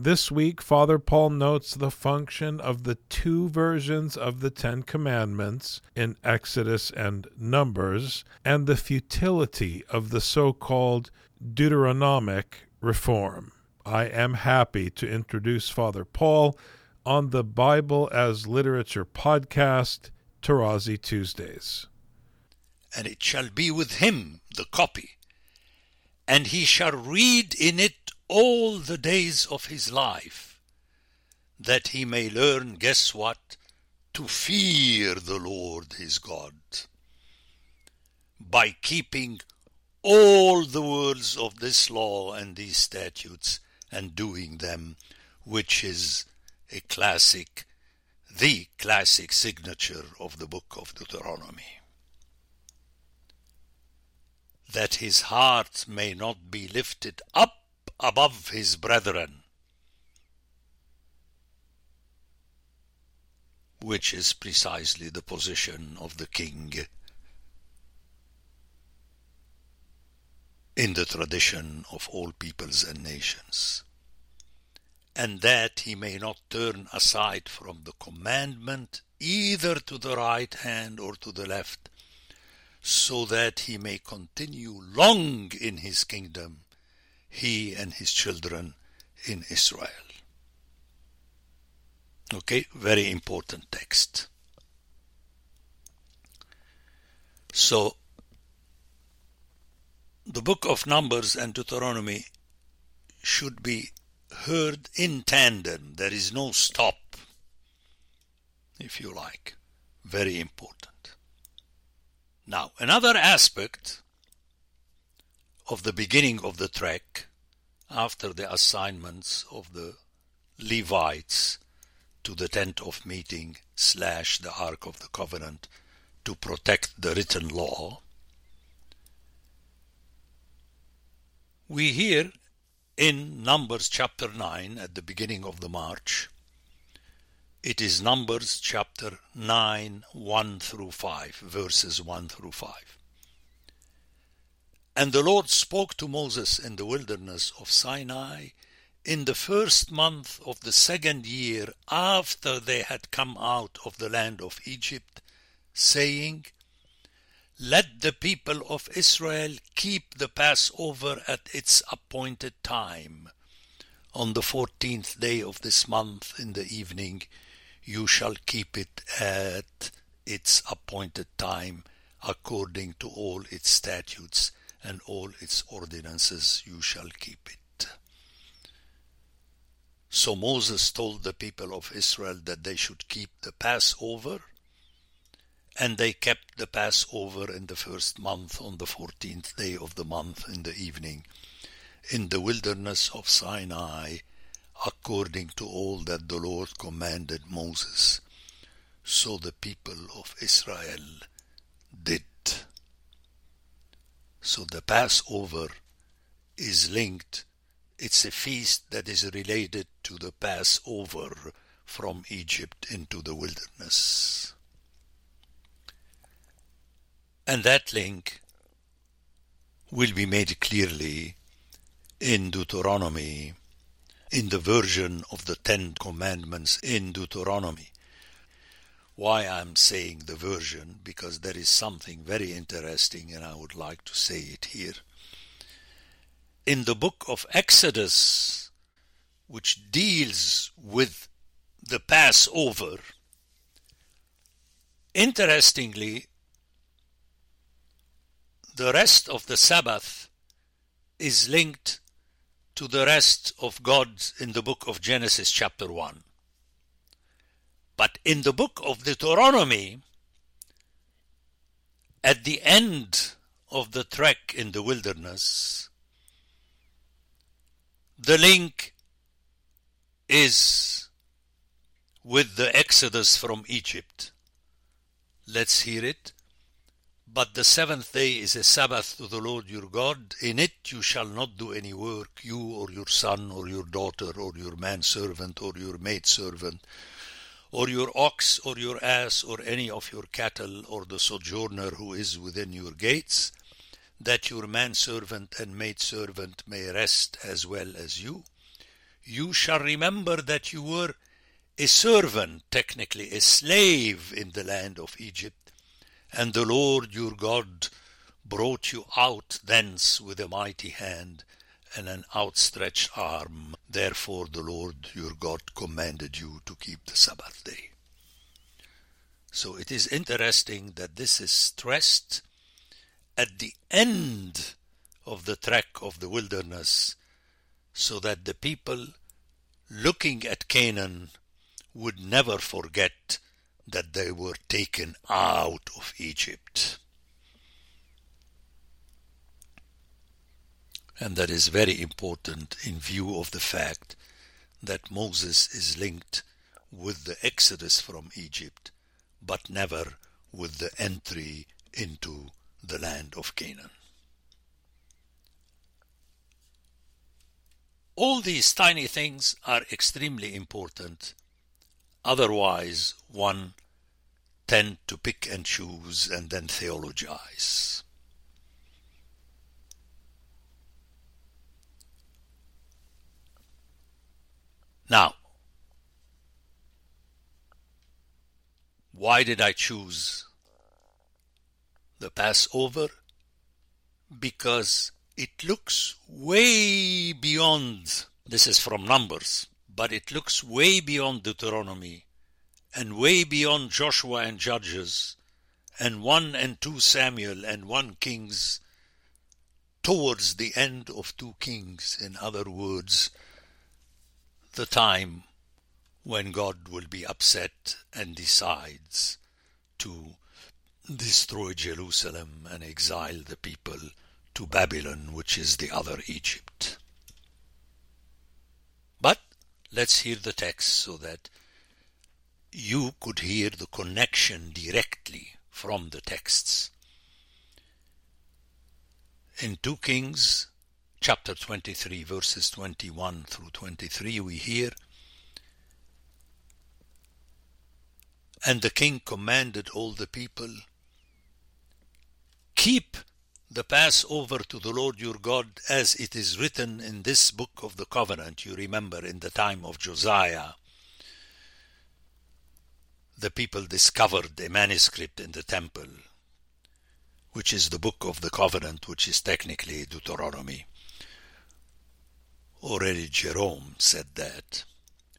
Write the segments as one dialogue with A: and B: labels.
A: This week, Father Paul notes the function of the two versions of the Ten Commandments in Exodus and Numbers, and the futility of the so called Deuteronomic reform. I am happy to introduce Father Paul on the Bible as Literature podcast, Tarazi Tuesdays.
B: And it shall be with him the copy, and he shall read in it all the days of his life, that he may learn, guess what? To fear the Lord his God, by keeping all the words of this law and these statutes and doing them, which is a classic, the classic signature of the book of Deuteronomy. That his heart may not be lifted up above his brethren, which is precisely the position of the king in the tradition of all peoples and nations, and that he may not turn aside from the commandment either to the right hand or to the left, so that he may continue long in his kingdom he and his children in Israel. Okay, very important text. So, the book of Numbers and Deuteronomy should be heard in tandem. There is no stop, if you like. Very important. Now, another aspect of the beginning of the trek, after the assignments of the Levites to the tent of meeting slash the Ark of the Covenant to protect the written law, we hear in Numbers chapter 9 at the beginning of the march, it is Numbers chapter 9, 1 through 5, verses 1 through 5. And the Lord spoke to Moses in the wilderness of Sinai in the first month of the second year after they had come out of the land of Egypt, saying, Let the people of Israel keep the Passover at its appointed time. On the fourteenth day of this month in the evening, you shall keep it at its appointed time, according to all its statutes and all its ordinances you shall keep it. So Moses told the people of Israel that they should keep the Passover, and they kept the Passover in the first month on the fourteenth day of the month in the evening, in the wilderness of Sinai, according to all that the Lord commanded Moses. So the people of Israel did. So the Passover is linked, it's a feast that is related to the Passover from Egypt into the wilderness. And that link will be made clearly in Deuteronomy, in the version of the Ten Commandments in Deuteronomy why I'm saying the version, because there is something very interesting and I would like to say it here. In the book of Exodus, which deals with the Passover, interestingly, the rest of the Sabbath is linked to the rest of God in the book of Genesis, chapter 1. But in the book of Deuteronomy, at the end of the trek in the wilderness, the link is with the exodus from Egypt. Let's hear it. But the seventh day is a Sabbath to the Lord your God. In it you shall not do any work, you or your son or your daughter or your manservant or your maidservant, or your ox or your ass or any of your cattle or the sojourner who is within your gates, that your manservant and maidservant may rest as well as you. You shall remember that you were a servant, technically a slave in the land of Egypt, and the Lord your God brought you out thence with a mighty hand and an outstretched arm. Therefore the Lord your God commanded you to keep the Sabbath day. So it is interesting that this is stressed at the end of the trek of the wilderness so that the people looking at Canaan would never forget that they were taken out of Egypt. And that is very important in view of the fact that Moses is linked with the exodus from Egypt, but never with the entry into the land of Canaan. All these tiny things are extremely important. Otherwise, one tend to pick and choose and then theologize. Now, why did I choose the Passover? Because it looks way beyond, this is from Numbers, but it looks way beyond Deuteronomy and way beyond Joshua and Judges and 1 and 2 Samuel and 1 Kings towards the end of 2 Kings, in other words, the time when God will be upset and decides to destroy Jerusalem and exile the people to Babylon, which is the other Egypt. But let's hear the text so that you could hear the connection directly from the texts. In 2 Kings chapter 23, verses 21 through 23, we hear, And the king commanded all the people, Keep the Passover to the Lord your God as it is written in this book of the covenant. You remember in the time of Josiah, the people discovered a manuscript in the temple, which is the book of the covenant, which is technically Deuteronomy. Already Jerome said that.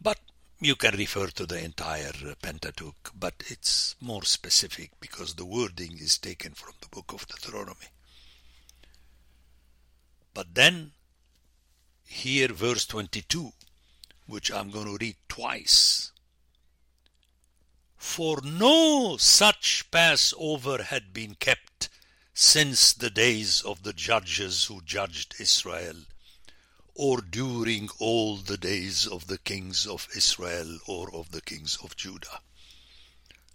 B: But you can refer to the entire Pentateuch, but it's more specific because the wording is taken from the book of Deuteronomy. But then, here verse 22, which I'm going to read twice. For no such Passover had been kept since the days of the judges who judged Israel, or during all the days of the kings of Israel or of the kings of Judah.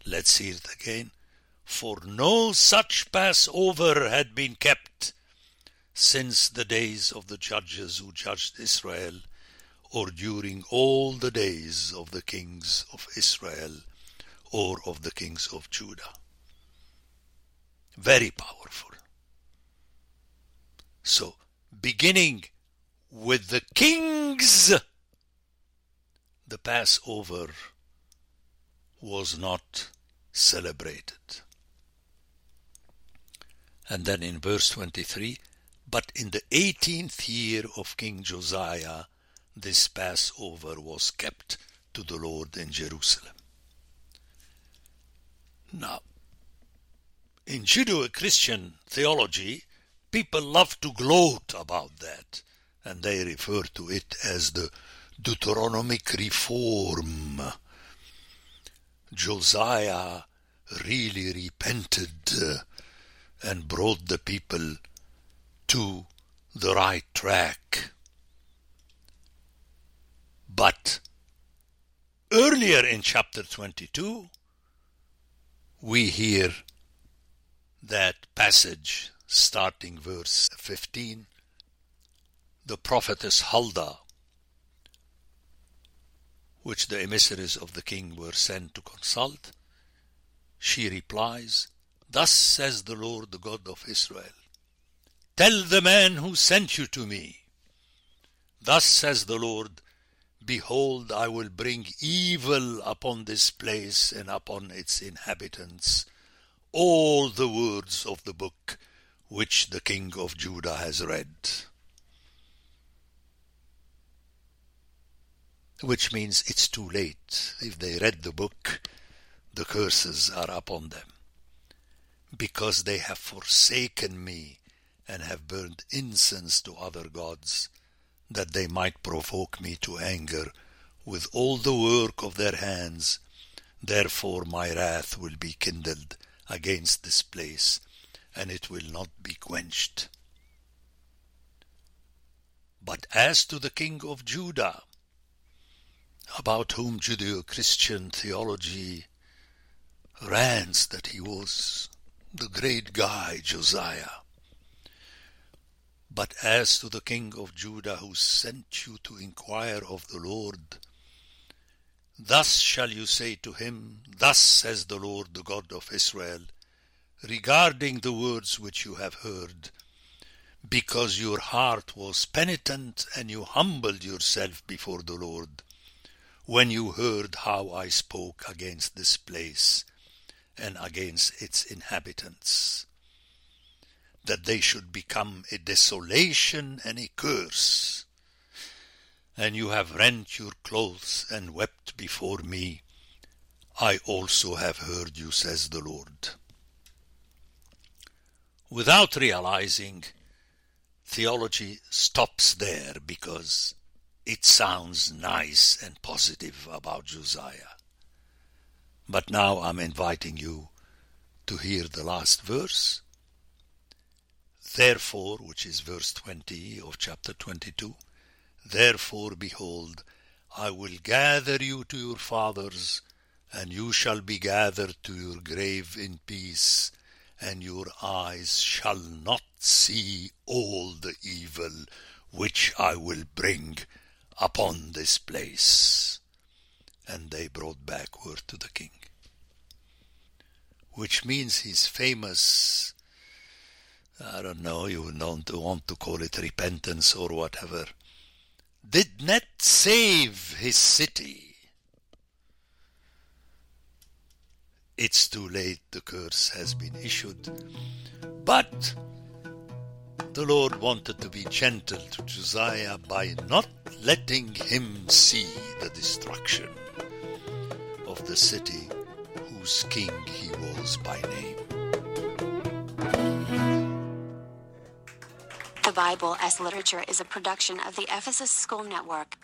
B: Let's hear it again. For no such Passover had been kept since the days of the judges who judged Israel, or during all the days of the kings of Israel or of the kings of Judah. Very powerful. So, beginning with the kings, the Passover was not celebrated. And then in verse 23, but in the 18th year of King Josiah, this Passover was kept to the Lord in Jerusalem. Now, in Judeo Christian theology, people love to gloat about that, and they refer to it as the Deuteronomic reform. Josiah really repented and brought the people to the right track. But Earlier in chapter 22, we hear that passage starting verse 15. The prophetess Huldah, which the emissaries of the king were sent to consult, she replies, Thus says the Lord, the God of Israel, Tell the man who sent you to me. Thus says the Lord, Behold, I will bring evil upon this place and upon its inhabitants, all the words of the book which the king of Judah has read. Which means it's too late. If they read the book, the curses are upon them. Because they have forsaken me and have burned incense to other gods that they might provoke me to anger with all the work of their hands. Therefore my wrath will be kindled against this place, and it will not be quenched. But as to the king of Judah, about whom Judeo-Christian theology rants that he was the great guy Josiah, but as to the king of Judah who sent you to inquire of the Lord, thus shall you say to him, Thus says the Lord, the God of Israel, regarding the words which you have heard, because your heart was penitent and you humbled yourself before the Lord, when you heard how I spoke against this place and against its inhabitants that they should become a desolation and a curse. And you have rent your clothes and wept before me. I also have heard you, says the Lord. Without realizing, theology stops there because it sounds nice and positive about Josiah. But now I'm inviting you to hear the last verse Therefore, which is verse 20 of chapter 22, Therefore, behold, I will gather you to your fathers, and you shall be gathered to your grave in peace, and your eyes shall not see all the evil which I will bring upon this place. And they brought back word to the king. Which means his famous I don't know, you don't want to call it repentance or whatever, did not save his city. It's too late, the curse has been issued. But the Lord wanted to be gentle to Josiah by not letting him see the destruction of the city whose king he was by name.
C: The Bible as Literature is a production of the Ephesus School Network.